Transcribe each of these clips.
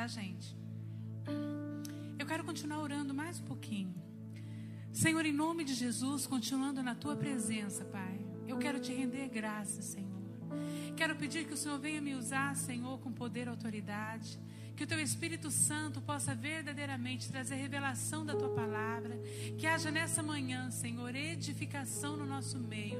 tá, gente? Eu quero continuar orando mais um pouquinho. Senhor, em nome de Jesus, continuando na tua presença, Pai, eu quero te render graças, Senhor. Quero pedir que o Senhor venha me usar, Senhor, com poder e autoridade. Que o teu Espírito Santo possa verdadeiramente trazer revelação da tua palavra. Que haja nessa manhã, Senhor, edificação no nosso meio.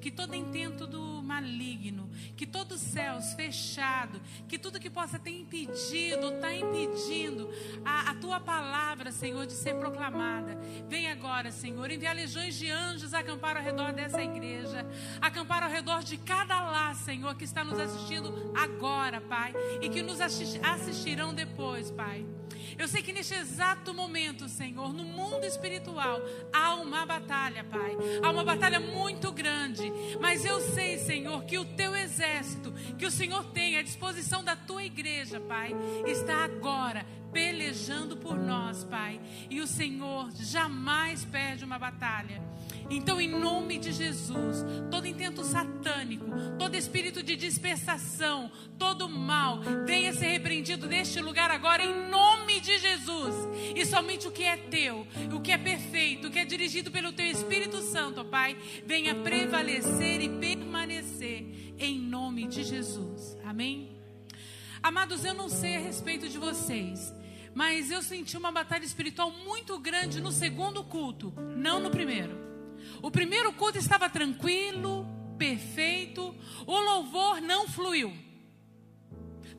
Que todo intento do maligno, que todos os céus fechado, que tudo que possa ter impedido, está impedindo a, a tua palavra, Senhor, de ser proclamada. Vem agora, Senhor, enviar legiões de anjos acampar ao redor dessa igreja, acampar ao redor de cada lá, Senhor, que está nos assistindo agora, Pai, e que nos assistirão virão depois, Pai. Eu sei que neste exato momento, Senhor, no mundo espiritual, há uma batalha, Pai. Há uma batalha muito grande. Mas eu sei, Senhor, que o teu exército, que o Senhor tem à disposição da tua igreja, Pai, está agora pelejando por nós, Pai. E o Senhor jamais perde uma batalha. Então, em nome de Jesus, todo intento satânico, todo espírito de dispersação, todo mal, venha ser repreendido neste lugar agora, em nome de Jesus. E somente o que é teu, o que é perfeito, o que é dirigido pelo teu Espírito Santo, Pai, venha prevalecer e permanecer, em nome de Jesus. Amém? Amados, eu não sei a respeito de vocês, mas eu senti uma batalha espiritual muito grande no segundo culto, não no primeiro. O primeiro culto estava tranquilo, perfeito, o louvor não fluiu.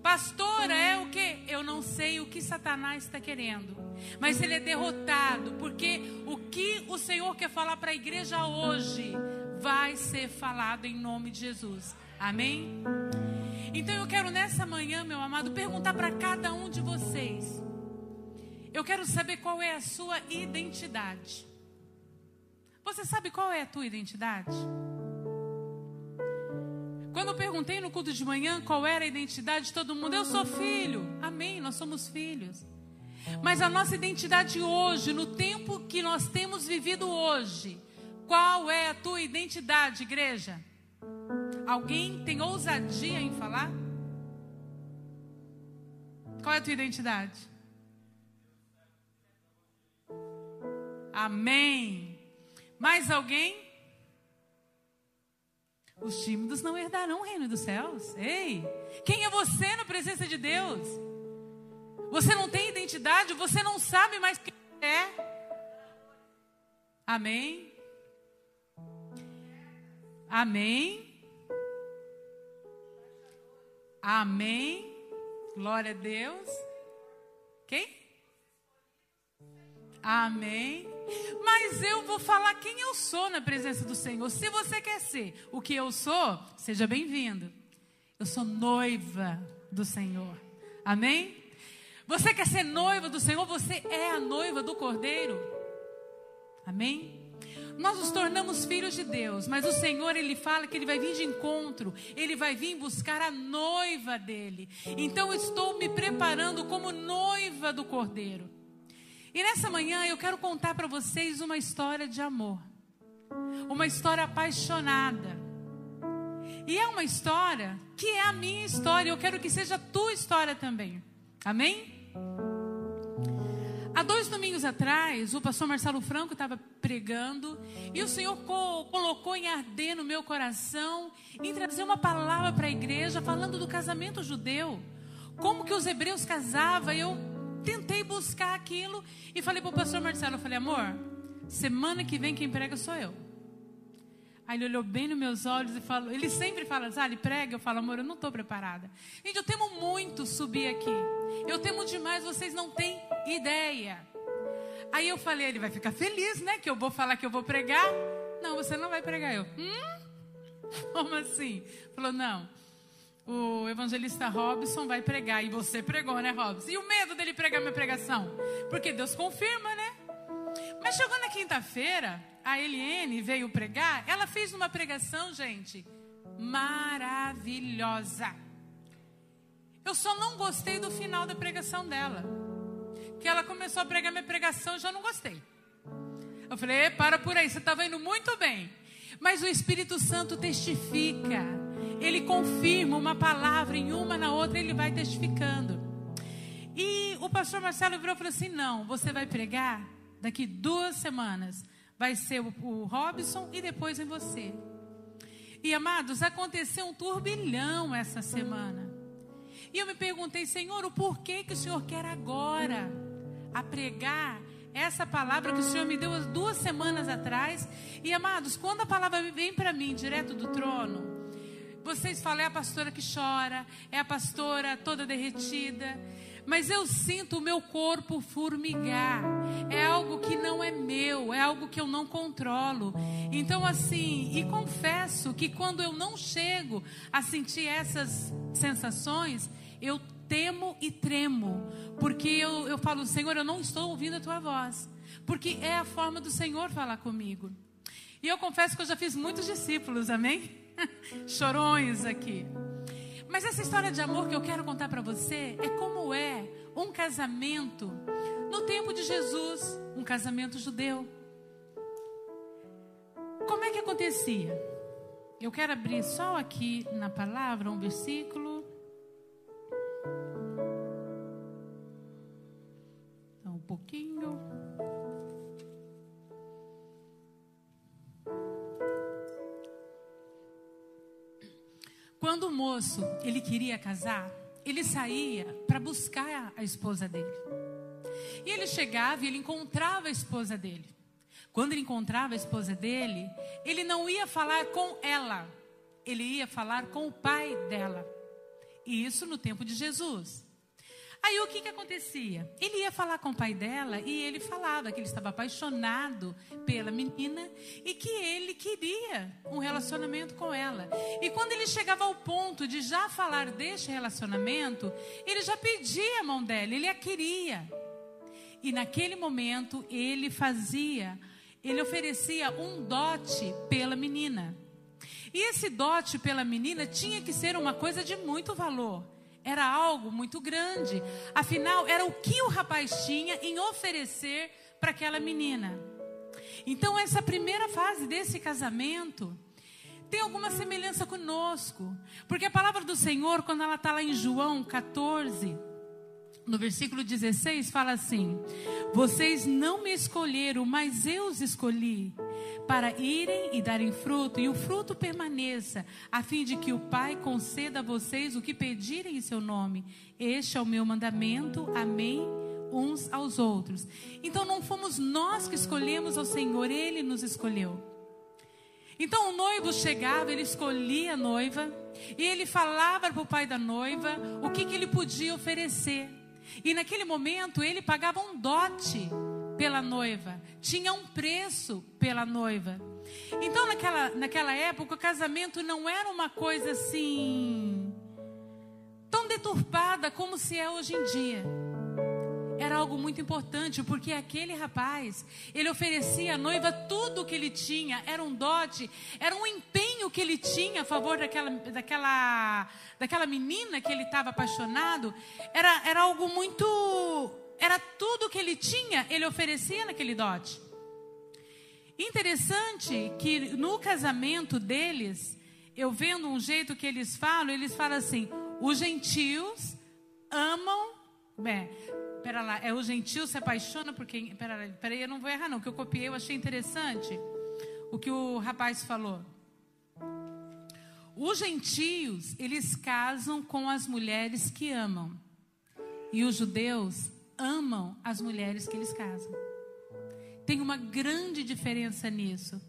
Pastor, é o que? Eu não sei o que Satanás está querendo, mas ele é derrotado, porque o que o Senhor quer falar para a igreja hoje vai ser falado em nome de Jesus. Amém? Então eu quero nessa manhã, meu amado, perguntar para cada um de vocês. Eu quero saber qual é a sua identidade. Você sabe qual é a tua identidade? Quando eu perguntei no culto de manhã qual era a identidade de todo mundo, eu sou filho. Amém, nós somos filhos. Mas a nossa identidade hoje, no tempo que nós temos vivido hoje, qual é a tua identidade, igreja? Alguém tem ousadia em falar? Qual é a tua identidade? Amém. Mais alguém? Os tímidos não herdarão o reino dos céus. Ei, quem é você na presença de Deus? Você não tem identidade, você não sabe mais quem é. Amém? Amém? Amém? Glória a Deus. Quem? Amém. Mas eu vou falar quem eu sou na presença do Senhor. Se você quer ser o que eu sou, seja bem-vindo. Eu sou noiva do Senhor. Amém? Você quer ser noiva do Senhor? Você é a noiva do Cordeiro. Amém? Nós nos tornamos filhos de Deus, mas o Senhor ele fala que ele vai vir de encontro, ele vai vir buscar a noiva dele. Então eu estou me preparando como noiva do Cordeiro. E nessa manhã eu quero contar para vocês uma história de amor. Uma história apaixonada. E é uma história que é a minha história. Eu quero que seja a tua história também. Amém? Há dois domingos atrás, o pastor Marcelo Franco estava pregando e o Senhor co colocou em arder no meu coração em trazer uma palavra para a igreja falando do casamento judeu. Como que os hebreus casavam. Eu tentei buscar aquilo e falei para o pastor Marcelo, eu falei, amor, semana que vem quem prega sou eu. Aí ele olhou bem nos meus olhos e falou, ele sempre fala, Zali, prega, eu falo, amor, eu não estou preparada. Gente, eu temo muito subir aqui. Eu temo demais, vocês não têm ideia. Aí eu falei, ele vai ficar feliz, né? Que eu vou falar que eu vou pregar. Não, você não vai pregar. Eu, hum? Como assim? Falou, não o evangelista Robson vai pregar. E você pregou, né, Robson? E o medo dele pregar minha pregação? Porque Deus confirma, né? Mas chegou na quinta-feira, a Eliane veio pregar. Ela fez uma pregação, gente, maravilhosa. Eu só não gostei do final da pregação dela. Que ela começou a pregar minha pregação, eu já não gostei. Eu falei, para por aí, você estava indo muito bem. Mas o Espírito Santo testifica. Ele confirma uma palavra em uma na outra, ele vai testificando. E o pastor Marcelo virou e falou assim: não, você vai pregar daqui duas semanas. Vai ser o, o Robson e depois em você. E amados, aconteceu um turbilhão essa semana. E eu me perguntei, Senhor, o porquê que o Senhor quer agora a pregar essa palavra que o Senhor me deu duas semanas atrás. E amados, quando a palavra vem para mim direto do trono, vocês falam, é a pastora que chora, é a pastora toda derretida. Mas eu sinto o meu corpo formigar. É algo que não é meu, é algo que eu não controlo. Então, assim, e confesso que quando eu não chego a sentir essas sensações, eu temo e tremo, porque eu, eu falo, Senhor, eu não estou ouvindo a tua voz, porque é a forma do Senhor falar comigo. E eu confesso que eu já fiz muitos discípulos, amém? Chorões aqui. Mas essa história de amor que eu quero contar para você é como é um casamento no tempo de Jesus, um casamento judeu. Como é que acontecia? Eu quero abrir só aqui na palavra um versículo. Ele queria casar, ele saía para buscar a esposa dele. E ele chegava e ele encontrava a esposa dele. Quando ele encontrava a esposa dele, ele não ia falar com ela, ele ia falar com o pai dela. E isso no tempo de Jesus. Aí o que, que acontecia? Ele ia falar com o pai dela e ele falava que ele estava apaixonado pela menina e que ele queria um relacionamento com ela. E quando ele chegava ao ponto de já falar deste relacionamento, ele já pedia a mão dela, ele a queria. E naquele momento ele fazia, ele oferecia um dote pela menina. E esse dote pela menina tinha que ser uma coisa de muito valor era algo muito grande. Afinal, era o que o rapaz tinha em oferecer para aquela menina. Então, essa primeira fase desse casamento tem alguma semelhança conosco. Porque a palavra do Senhor, quando ela está lá em João 14, no versículo 16, fala assim: Vocês não me escolheram, mas eu os escolhi para irem e darem fruto, e o fruto permaneça, a fim de que o Pai conceda a vocês o que pedirem em seu nome. Este é o meu mandamento. Amém. Uns aos outros. Então não fomos nós que escolhemos ao Senhor, Ele nos escolheu. Então o noivo chegava, ele escolhia a noiva, e ele falava para o pai da noiva o que, que ele podia oferecer. E naquele momento ele pagava um dote pela noiva, tinha um preço pela noiva. Então, naquela, naquela época, o casamento não era uma coisa assim, tão deturpada como se é hoje em dia. Era algo muito importante, porque aquele rapaz, ele oferecia à noiva tudo o que ele tinha, era um dote, era um empenho que ele tinha a favor daquela, daquela, daquela menina que ele estava apaixonado, era, era algo muito era tudo que ele tinha, ele oferecia naquele dote. Interessante que no casamento deles, eu vendo um jeito que eles falam, eles falam assim: os gentios amam. É, pera lá, é o gentio se apaixona por quem. Pera, lá, pera aí, eu não vou errar, não, que eu copiei, eu achei interessante o que o rapaz falou. Os gentios, eles casam com as mulheres que amam. E os judeus amam as mulheres que eles casam. Tem uma grande diferença nisso.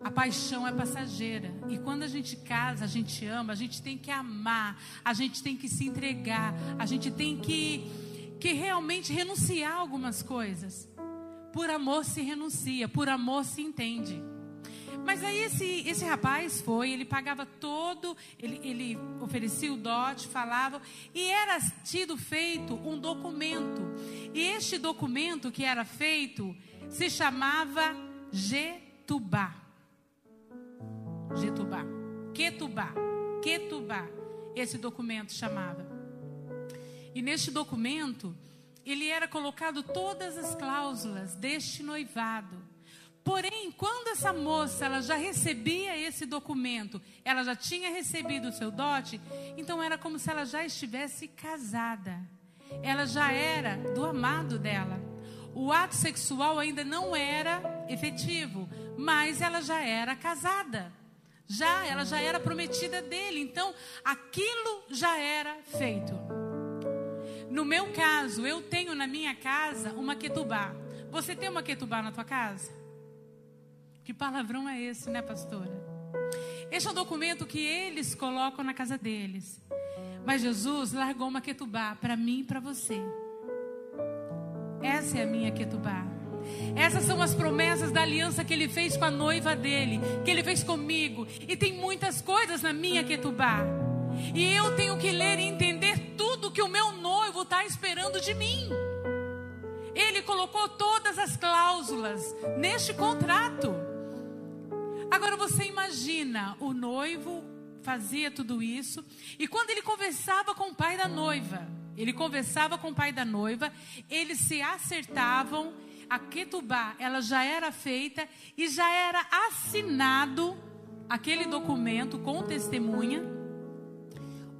A paixão é passageira. E quando a gente casa, a gente ama, a gente tem que amar, a gente tem que se entregar, a gente tem que, que realmente renunciar algumas coisas. Por amor se renuncia, por amor se entende. Mas aí esse, esse rapaz foi, ele pagava todo, ele, ele oferecia o dote, falava, e era tido feito um documento. E este documento que era feito se chamava Getubá. Getubá. Ketubá. Ketubá. Esse documento chamava. E neste documento, ele era colocado todas as cláusulas deste noivado. Porém, quando essa moça ela já recebia esse documento, ela já tinha recebido o seu dote, então era como se ela já estivesse casada. Ela já era do amado dela. O ato sexual ainda não era efetivo, mas ela já era casada. Já, ela já era prometida dele. Então, aquilo já era feito. No meu caso, eu tenho na minha casa uma ketubá. Você tem uma ketubá na tua casa? Que palavrão é esse, né, pastora? Este é um documento que eles colocam na casa deles. Mas Jesus largou uma ketubá para mim e para você. Essa é a minha ketubá. Essas são as promessas da aliança que ele fez com a noiva dele, que ele fez comigo. E tem muitas coisas na minha ketubá. E eu tenho que ler e entender tudo que o meu noivo está esperando de mim. Ele colocou todas as cláusulas neste contrato. Agora você imagina, o noivo fazia tudo isso, e quando ele conversava com o pai da noiva, ele conversava com o pai da noiva, eles se acertavam, a ketubá, ela já era feita e já era assinado aquele documento com testemunha.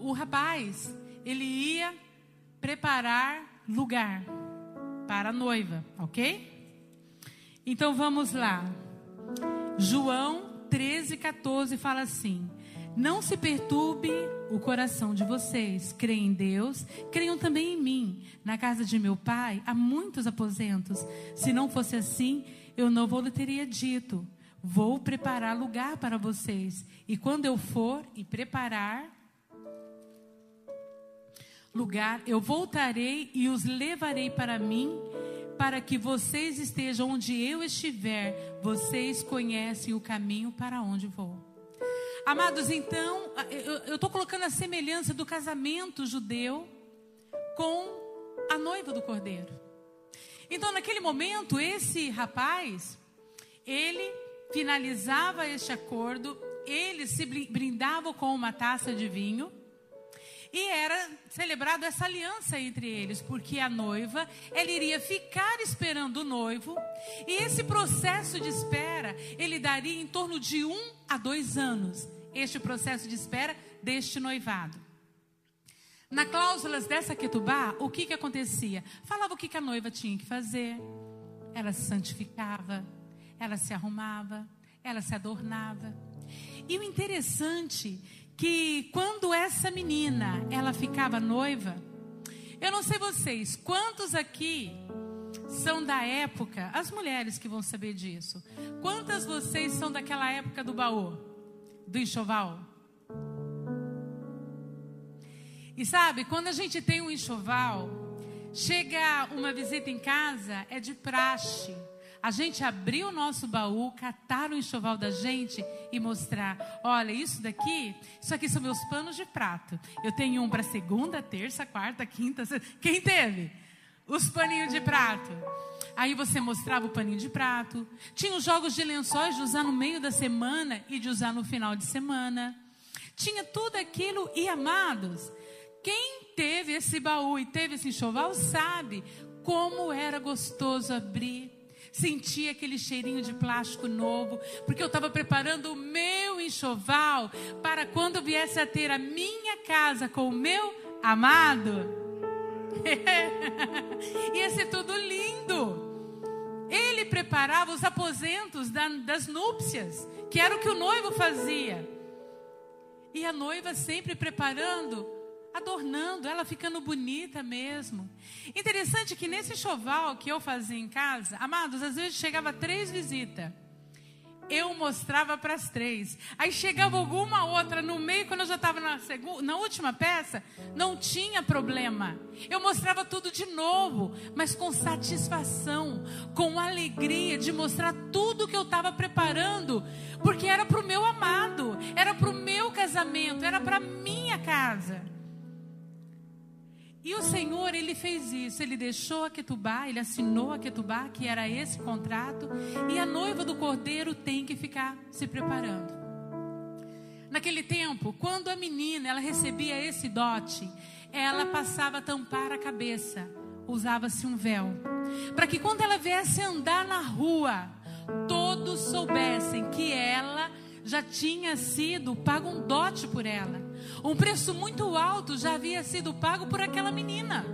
O rapaz, ele ia preparar lugar para a noiva, ok? Então vamos lá. João 13, 14 fala assim: Não se perturbe o coração de vocês. Creem em Deus, creiam também em mim. Na casa de meu pai há muitos aposentos. Se não fosse assim, eu não vou lhe teria dito. Vou preparar lugar para vocês. E quando eu for e preparar lugar, eu voltarei e os levarei para mim para que vocês estejam onde eu estiver, vocês conhecem o caminho para onde vou. Amados, então, eu estou colocando a semelhança do casamento judeu com a noiva do cordeiro. Então, naquele momento, esse rapaz, ele finalizava este acordo, ele se brindava com uma taça de vinho e era celebrada essa aliança entre eles, porque a noiva, ela iria ficar esperando o noivo, e esse processo de espera, ele daria em torno de um a dois anos, este processo de espera deste noivado. Na cláusulas dessa ketubá, o que que acontecia? Falava o que, que a noiva tinha que fazer, ela se santificava, ela se arrumava, ela se adornava. E o interessante que quando essa menina ela ficava noiva, eu não sei vocês, quantos aqui são da época, as mulheres que vão saber disso. Quantas vocês são daquela época do baú, do enxoval? E sabe, quando a gente tem um enxoval, chega uma visita em casa, é de praxe a gente abrir o nosso baú, catar o enxoval da gente e mostrar: olha, isso daqui, isso aqui são meus panos de prato. Eu tenho um para segunda, terça, quarta, quinta, sexta. Quem teve? Os paninhos de prato. Aí você mostrava o paninho de prato. Tinha os jogos de lençóis de usar no meio da semana e de usar no final de semana. Tinha tudo aquilo e amados. Quem teve esse baú e teve esse enxoval sabe como era gostoso abrir sentia aquele cheirinho de plástico novo, porque eu estava preparando o meu enxoval para quando viesse a ter a minha casa com o meu amado. Ia ser tudo lindo. Ele preparava os aposentos das núpcias, que era o que o noivo fazia. E a noiva sempre preparando adornando, ela ficando bonita mesmo. Interessante que nesse choval que eu fazia em casa, amados, às vezes chegava três visitas. Eu mostrava para as três. Aí chegava alguma outra no meio, quando eu já estava na, na última peça, não tinha problema. Eu mostrava tudo de novo, mas com satisfação, com alegria de mostrar tudo que eu estava preparando, porque era para o meu amado, era para o meu casamento, era para minha casa. E o Senhor, ele fez isso. Ele deixou a Ketubá, ele assinou a Ketubá, que era esse contrato. E a noiva do cordeiro tem que ficar se preparando. Naquele tempo, quando a menina ela recebia esse dote, ela passava a tampar a cabeça, usava-se um véu, para que quando ela viesse andar na rua, todos soubessem que ela já tinha sido pago um dote por ela. Um preço muito alto já havia sido pago por aquela menina.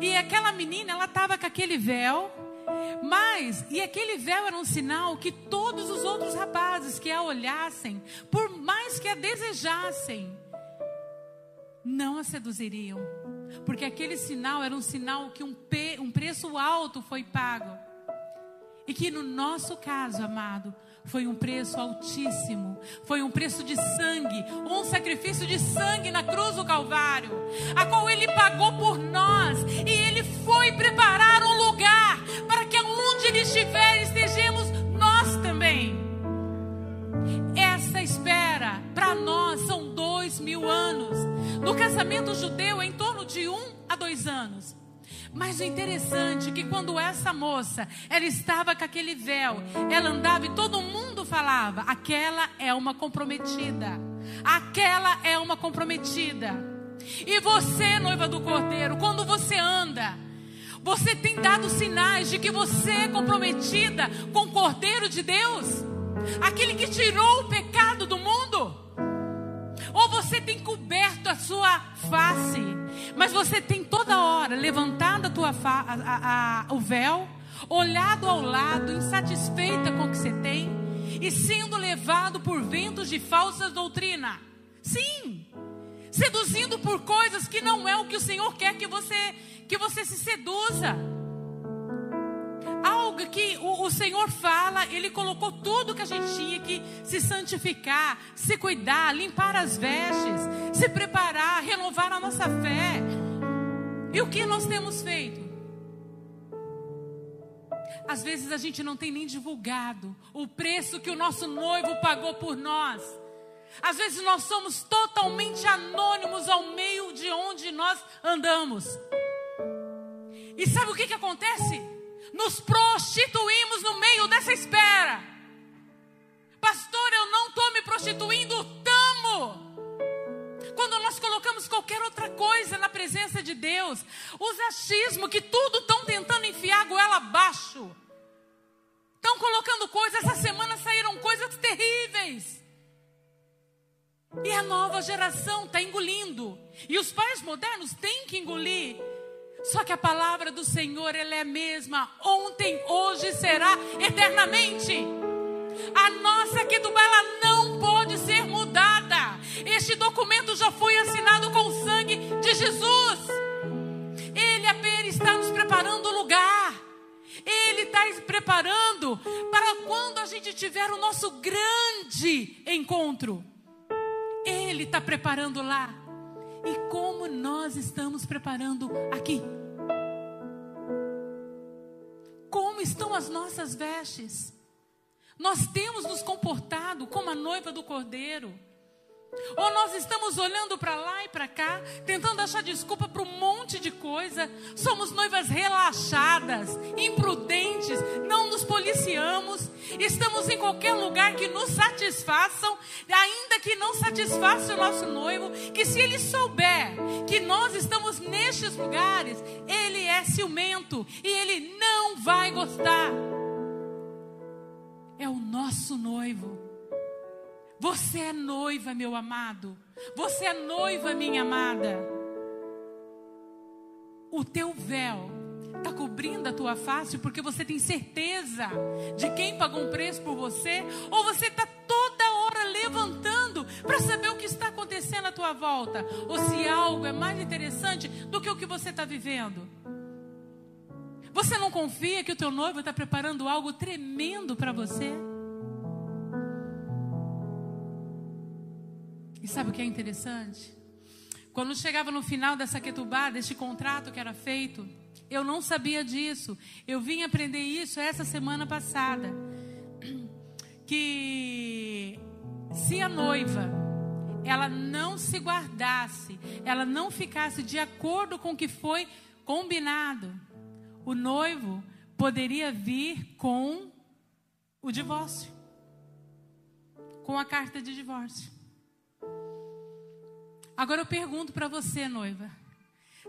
E aquela menina, ela estava com aquele véu, mas, e aquele véu era um sinal que todos os outros rapazes que a olhassem, por mais que a desejassem, não a seduziriam. Porque aquele sinal era um sinal que um, um preço alto foi pago. E que no nosso caso, amado, foi um preço altíssimo, foi um preço de sangue, um sacrifício de sangue na cruz do Calvário, a qual ele pagou por nós, e ele foi preparar um lugar para que onde ele estiver estejamos nós também. Essa espera para nós são dois mil anos, no casamento judeu é em torno de um a dois anos. Mas o interessante é que quando essa moça, ela estava com aquele véu, ela andava e todo mundo falava: aquela é uma comprometida. Aquela é uma comprometida. E você, noiva do cordeiro, quando você anda, você tem dado sinais de que você é comprometida com o cordeiro de Deus? Aquele que tirou o pecado do mundo? Você tem coberto a sua face, mas você tem toda hora levantado a tua fa a, a, o véu, olhado ao lado, insatisfeita com o que você tem e sendo levado por ventos de falsas doutrina. Sim, seduzindo por coisas que não é o que o Senhor quer que você que você se seduza algo que o, o, Senhor fala, Ele colocou tudo que a gente tinha que se santificar, se cuidar, limpar as vestes, se preparar, renovar a nossa fé. E o que nós temos feito? Às vezes a gente não tem nem divulgado o preço que o nosso noivo pagou por nós. Às vezes nós somos totalmente anônimos ao meio de onde nós andamos. E sabe o que, que acontece? Nos prostituímos no meio dessa espera. Pastor, eu não estou me prostituindo, tamo. Quando nós colocamos qualquer outra coisa na presença de Deus, os achismos que tudo estão tentando enfiar a goela abaixo. Estão colocando coisas, essa semana saíram coisas terríveis. E a nova geração está engolindo. E os pais modernos têm que engolir. Só que a palavra do Senhor, ela é a mesma, ontem, hoje será eternamente. A nossa Ketubá, ela não pode ser mudada. Este documento já foi assinado com o sangue de Jesus. Ele apenas está nos preparando o lugar. Ele está preparando para quando a gente tiver o nosso grande encontro. Ele está preparando lá e como nós estamos preparando aqui. Como estão as nossas vestes? Nós temos nos comportado como a noiva do cordeiro. Ou nós estamos olhando para lá e para cá, tentando achar desculpa para um monte de coisa. Somos noivas relaxadas, imprudentes, não nos policiamos. Estamos em qualquer lugar que nos satisfaçam, ainda que não satisfaça o nosso noivo. Que se ele souber que nós estamos nestes lugares, ele é ciumento e ele não vai gostar. É o nosso noivo. Você é noiva, meu amado. Você é noiva, minha amada. O teu véu está cobrindo a tua face porque você tem certeza de quem pagou um preço por você? Ou você está toda hora levantando para saber o que está acontecendo à tua volta? Ou se algo é mais interessante do que o que você está vivendo? Você não confia que o teu noivo está preparando algo tremendo para você? E sabe o que é interessante? Quando chegava no final dessa ketubá, deste contrato que era feito, eu não sabia disso. Eu vim aprender isso essa semana passada. Que se a noiva ela não se guardasse, ela não ficasse de acordo com o que foi combinado, o noivo poderia vir com o divórcio, com a carta de divórcio. Agora eu pergunto para você, noiva: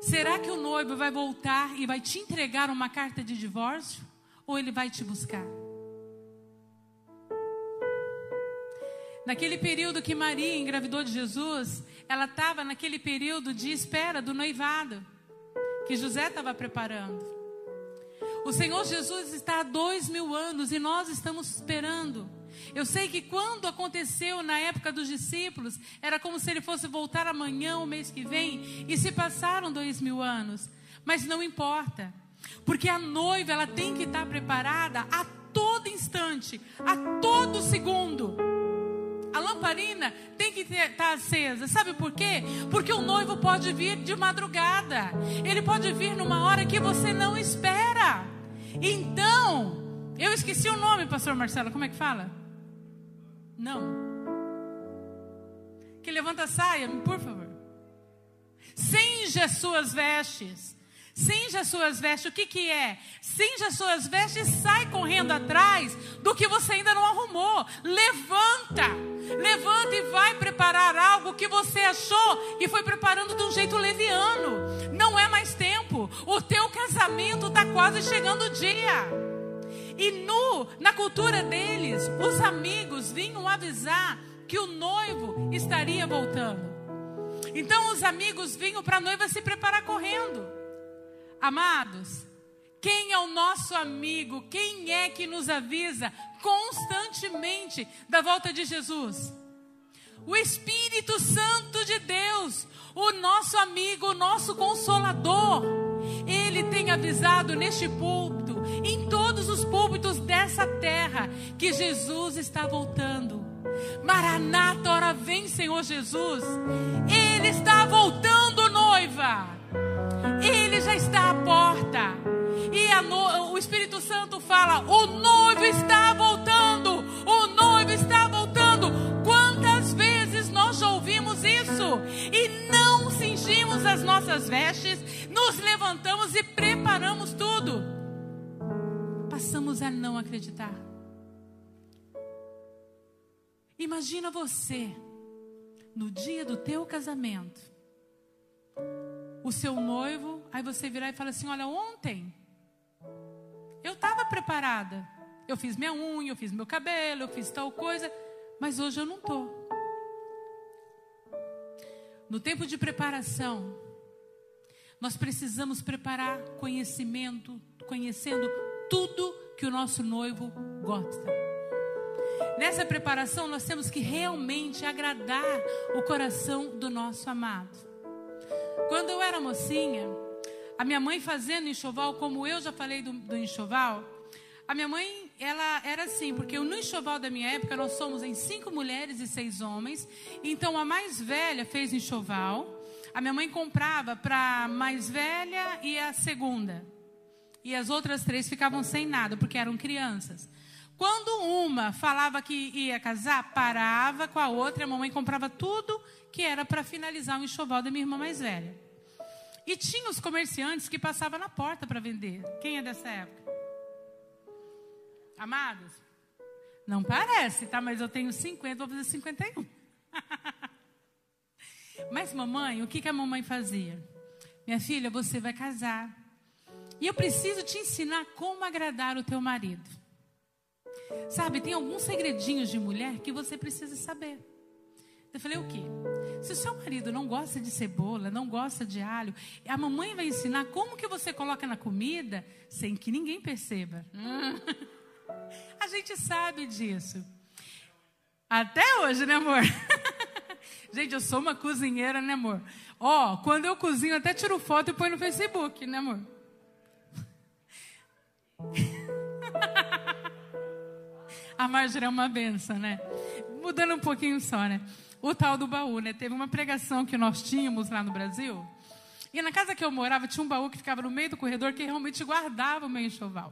será que o noivo vai voltar e vai te entregar uma carta de divórcio? Ou ele vai te buscar? Naquele período que Maria engravidou de Jesus, ela estava naquele período de espera do noivado, que José estava preparando. O Senhor Jesus está há dois mil anos e nós estamos esperando. Eu sei que quando aconteceu na época dos discípulos, era como se ele fosse voltar amanhã, o mês que vem, e se passaram dois mil anos. Mas não importa, porque a noiva ela tem que estar preparada a todo instante, a todo segundo. A lamparina tem que estar tá acesa. Sabe por quê? Porque o noivo pode vir de madrugada. Ele pode vir numa hora que você não espera. Então, eu esqueci o nome, pastor Marcelo. Como é que fala? Não. Que levanta a saia, por favor. Cinge as suas vestes. Cinja suas vestes. O que, que é? Cinja suas vestes e sai correndo atrás do que você ainda não arrumou. Levanta. Levanta e vai preparar algo que você achou e foi preparando de um jeito leviano. Não é mais tempo. O teu casamento está quase chegando o dia. E no, na cultura deles, os amigos vinham avisar que o noivo estaria voltando. Então os amigos vinham para a noiva se preparar correndo. Amados, quem é o nosso amigo? Quem é que nos avisa constantemente da volta de Jesus? O Espírito Santo de Deus, o nosso amigo, o nosso consolador. Ele tem avisado neste púlpito, todos os púlpitos dessa terra, que Jesus está voltando. Maranata, ora vem, Senhor Jesus. Ele está voltando, noiva. Ele já está à porta. E no... o Espírito Santo fala: o noivo está voltando. O noivo está voltando. Quantas vezes nós já ouvimos isso e não cingimos as nossas vestes, nos levantamos e preparamos tudo. Passamos a não acreditar. Imagina você no dia do teu casamento o seu noivo, aí você virar e fala assim: Olha, ontem eu estava preparada. Eu fiz minha unha, eu fiz meu cabelo, eu fiz tal coisa, mas hoje eu não estou. No tempo de preparação, nós precisamos preparar conhecimento, conhecendo tudo que o nosso noivo gosta. Nessa preparação, nós temos que realmente agradar o coração do nosso amado. Quando eu era mocinha, a minha mãe fazendo enxoval, como eu já falei do, do enxoval, a minha mãe, ela era assim, porque no enxoval da minha época nós somos em cinco mulheres e seis homens. Então a mais velha fez enxoval. A minha mãe comprava para a mais velha e a segunda. E as outras três ficavam sem nada, porque eram crianças. Quando uma falava que ia casar, parava com a outra, a mamãe comprava tudo que era para finalizar o enxoval da minha irmã mais velha. E tinha os comerciantes que passavam na porta para vender. Quem é dessa época? Amados? Não parece, tá? Mas eu tenho 50, vou fazer 51. Mas mamãe, o que, que a mamãe fazia? Minha filha, você vai casar. E eu preciso te ensinar como agradar o teu marido. Sabe, tem alguns segredinhos de mulher que você precisa saber. Eu falei, o quê? Se o seu marido não gosta de cebola, não gosta de alho, a mamãe vai ensinar como que você coloca na comida sem que ninguém perceba. A gente sabe disso. Até hoje, né, amor? Gente, eu sou uma cozinheira, né, amor? Ó, oh, quando eu cozinho, até tiro foto e põe no Facebook, né, amor? A Marjorie é uma benção, né? Mudando um pouquinho só, né? o tal do baú, né? Teve uma pregação que nós tínhamos lá no Brasil. E na casa que eu morava tinha um baú que ficava no meio do corredor que realmente guardava o meu enxoval.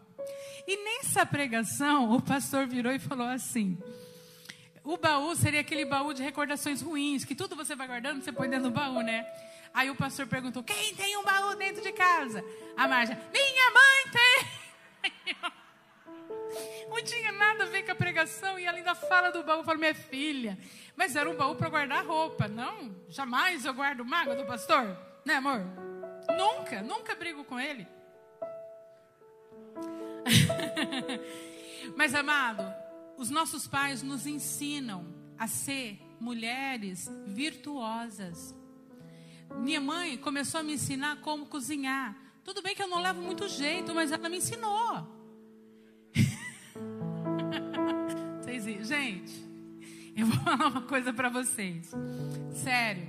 E nessa pregação, o pastor virou e falou assim: o baú seria aquele baú de recordações ruins, que tudo você vai guardando, você põe dentro do baú, né? Aí o pastor perguntou: quem tem um baú dentro de casa? A Marja: minha mãe tem. Não tinha nada a ver com a pregação e ela ainda fala do baú. Falo, minha filha, mas era um baú para guardar roupa. Não, jamais eu guardo mágoa do pastor, né, amor? Nunca, nunca brigo com ele. mas, amado, os nossos pais nos ensinam a ser mulheres virtuosas. Minha mãe começou a me ensinar como cozinhar. Tudo bem que eu não levo muito jeito, mas ela me ensinou. vocês, gente, eu vou falar uma coisa para vocês. Sério.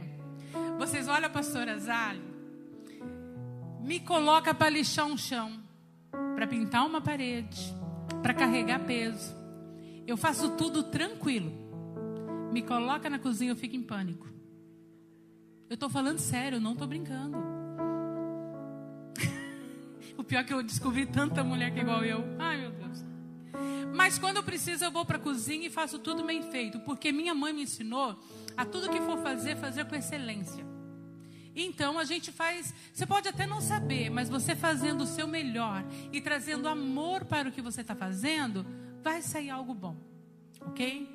Vocês olham a pastora Zali, me coloca para lixar um chão, para pintar uma parede, para carregar peso. Eu faço tudo tranquilo. Me coloca na cozinha, eu fico em pânico. Eu estou falando sério, não estou brincando. O pior é que eu descobri tanta mulher que é igual eu. Ai, meu Deus. Mas quando eu preciso, eu vou para a cozinha e faço tudo bem feito. Porque minha mãe me ensinou a tudo que for fazer, fazer com excelência. Então a gente faz. Você pode até não saber, mas você fazendo o seu melhor e trazendo amor para o que você está fazendo, vai sair algo bom. Ok?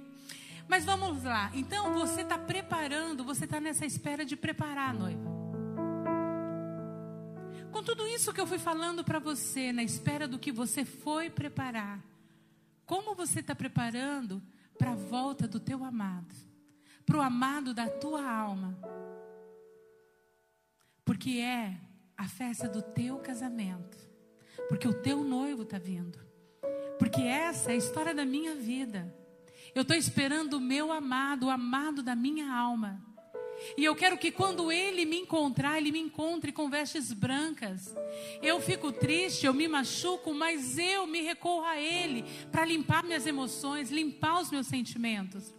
Mas vamos lá. Então você está preparando, você está nessa espera de preparar a noiva. Com tudo isso que eu fui falando para você, na espera do que você foi preparar, como você está preparando para a volta do teu amado, para o amado da tua alma? Porque é a festa do teu casamento, porque o teu noivo está vindo, porque essa é a história da minha vida. Eu estou esperando o meu amado, o amado da minha alma. E eu quero que quando ele me encontrar, ele me encontre com vestes brancas. Eu fico triste, eu me machuco, mas eu me recorro a ele para limpar minhas emoções, limpar os meus sentimentos.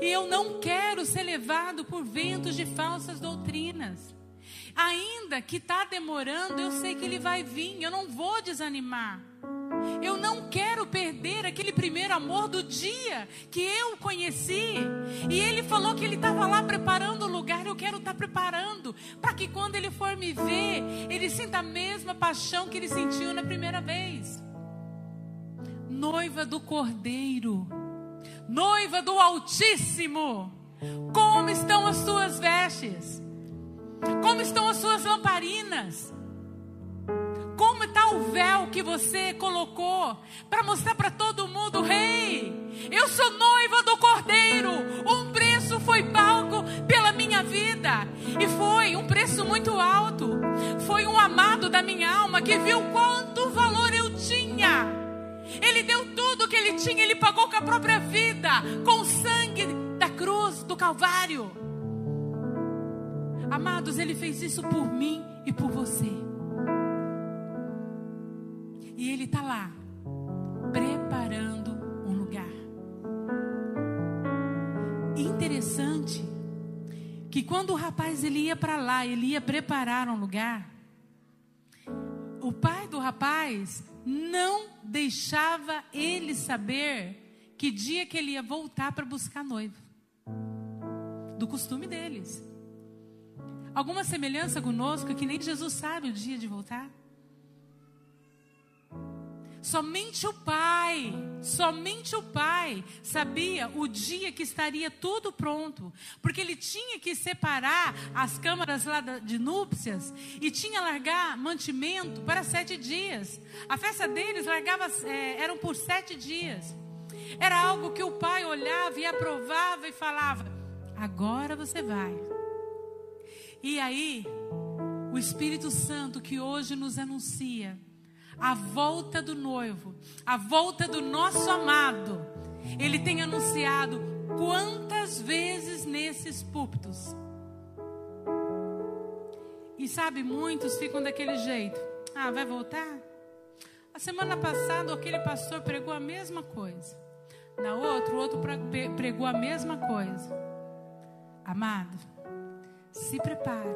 E eu não quero ser levado por ventos de falsas doutrinas. Ainda que está demorando, eu sei que ele vai vir, eu não vou desanimar. Eu não quero perder aquele primeiro amor do dia que eu conheci. E ele falou que ele estava lá preparando o lugar. Eu quero estar tá preparando para que quando ele for me ver, ele sinta a mesma paixão que ele sentiu na primeira vez. Noiva do Cordeiro, noiva do Altíssimo, como estão as suas vestes? Como estão as suas lamparinas? Como está o véu que você colocou para mostrar para todo mundo, rei, hey, eu sou noiva do Cordeiro. Um preço foi pago pela minha vida e foi um preço muito alto. Foi um amado da minha alma que viu quanto valor eu tinha. Ele deu tudo que ele tinha, ele pagou com a própria vida, com o sangue da cruz do Calvário. Amados, ele fez isso por mim e por você. E ele está lá, preparando um lugar. interessante que quando o rapaz ele ia para lá, ele ia preparar um lugar, o pai do rapaz não deixava ele saber que dia que ele ia voltar para buscar noiva. Do costume deles. Alguma semelhança conosco que nem Jesus sabe o dia de voltar? Somente o pai, somente o pai sabia o dia que estaria tudo pronto, porque ele tinha que separar as câmaras lá de núpcias e tinha largar mantimento para sete dias. A festa deles largava, é, eram por sete dias. Era algo que o pai olhava e aprovava e falava: agora você vai. E aí, o Espírito Santo que hoje nos anuncia a volta do noivo, a volta do nosso amado. Ele tem anunciado quantas vezes nesses púlpitos. E sabe, muitos ficam daquele jeito. Ah, vai voltar? A semana passada, aquele pastor pregou a mesma coisa. Na outra, o outro pregou a mesma coisa. Amado, se prepare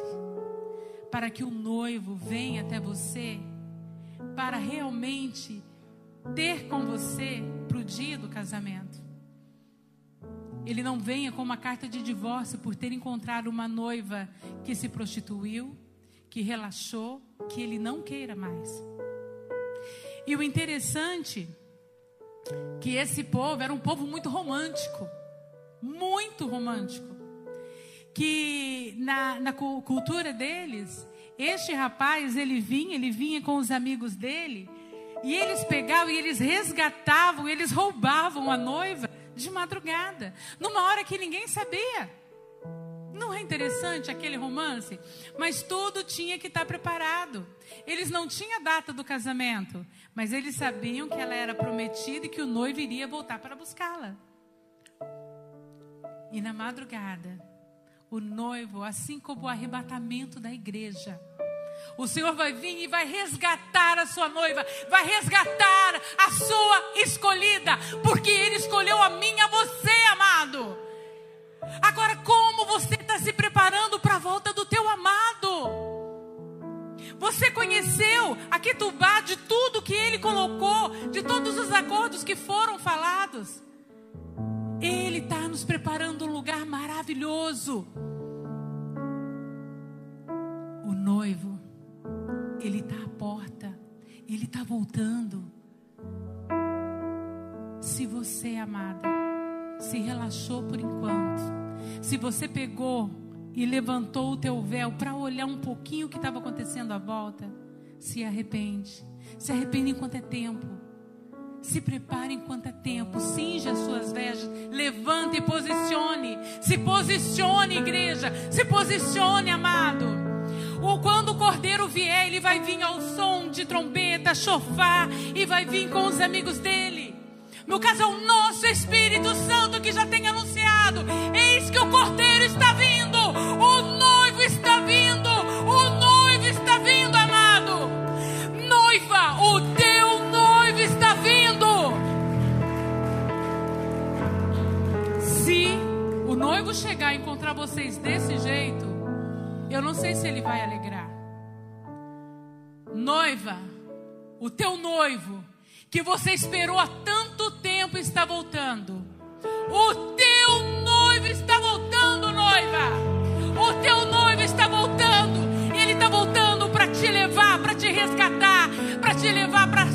para que o noivo venha até você para realmente ter com você para o dia do casamento. Ele não venha com uma carta de divórcio por ter encontrado uma noiva que se prostituiu, que relaxou, que ele não queira mais. E o interessante que esse povo era um povo muito romântico, muito romântico. Que na, na cultura deles, este rapaz, ele vinha, ele vinha com os amigos dele, e eles pegavam e eles resgatavam, eles roubavam a noiva de madrugada, numa hora que ninguém sabia. Não é interessante aquele romance? Mas tudo tinha que estar preparado. Eles não tinham data do casamento, mas eles sabiam que ela era prometida e que o noivo iria voltar para buscá-la. E na madrugada, o noivo, assim como o arrebatamento da igreja, o Senhor vai vir e vai resgatar a sua noiva, vai resgatar a sua escolhida, porque Ele escolheu a mim, a você, amado. Agora, como você está se preparando para a volta do teu amado? Você conheceu a Ketubá de tudo que ele colocou, de todos os acordos que foram falados. Ele está nos preparando um lugar maravilhoso. O noivo, ele está à porta, ele está voltando. Se você, amada, se relaxou por enquanto, se você pegou e levantou o teu véu para olhar um pouquinho o que estava acontecendo à volta, se arrepende. Se arrepende enquanto é tempo. Se prepare enquanto é tempo. Cinja posicione, igreja. Se posicione, amado. Ou quando o cordeiro vier, ele vai vir ao som de trombeta, chofar e vai vir com os amigos dele. No caso é o nosso Espírito Santo que já tem anunciado: eis que o cordeiro está vindo, o vocês desse jeito, eu não sei se ele vai alegrar. Noiva, o teu noivo que você esperou há tanto tempo está voltando. O teu noivo está voltando, noiva. O teu noivo está voltando. Ele está voltando para te levar, para te resgatar, para te levar para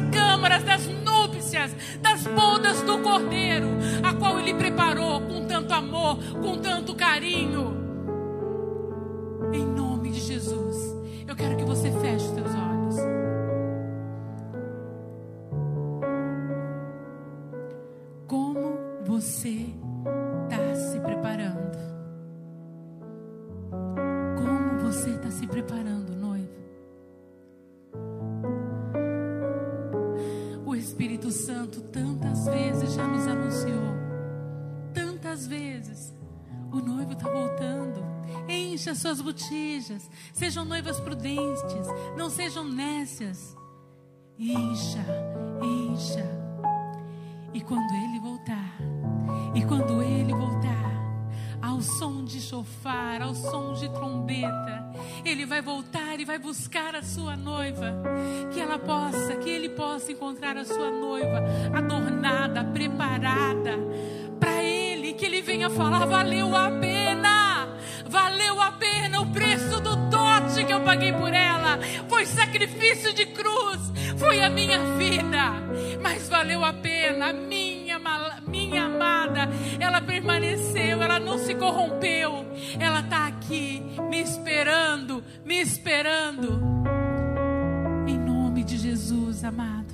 as câmaras das núpcias, das bodas do cordeiro, a qual ele preparou com tanto amor, com tanto carinho. Em nome de Jesus, eu quero que você feche os teus olhos. você está se preparando? Como você está se preparando, Suas botijas. Sejam noivas prudentes. Não sejam nécias. Encha, encha. E quando ele voltar, e quando ele voltar, ao som de chofar, ao som de trombeta, ele vai voltar e vai buscar a sua noiva, que ela possa, que ele possa encontrar a sua noiva adornada, preparada para ele, que ele venha falar valeu a pena. Valeu a pena o preço do dote que eu paguei por ela. Foi sacrifício de cruz, foi a minha vida, mas valeu a pena minha minha amada, ela permaneceu, ela não se corrompeu. Ela está aqui me esperando, me esperando. Em nome de Jesus, amado.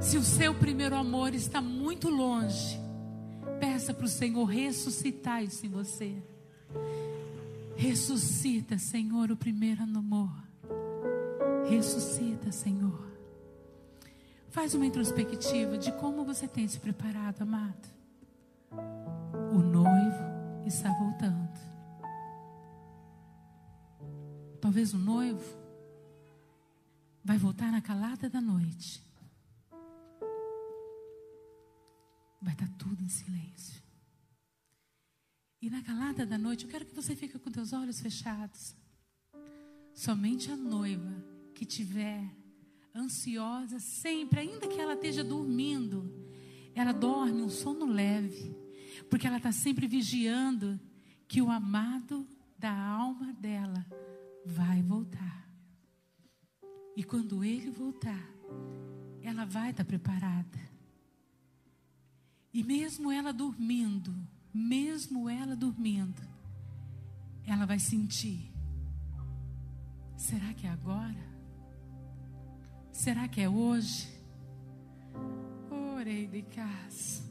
Se o seu primeiro amor está muito longe, peça para o Senhor ressuscitar isso em você. Ressuscita, Senhor, o primeiro amor. Ressuscita, Senhor. Faz uma introspectiva de como você tem se preparado, amado. O noivo está voltando. Talvez o noivo vai voltar na calada da noite. Vai estar tudo em silêncio. E na calada da noite, eu quero que você fique com teus olhos fechados. Somente a noiva que tiver ansiosa sempre, ainda que ela esteja dormindo, ela dorme um sono leve, porque ela está sempre vigiando que o amado da alma dela vai voltar. E quando ele voltar, ela vai estar preparada. E mesmo ela dormindo, mesmo ela dormindo, ela vai sentir: será que é agora? Será que é hoje? Orei de casa.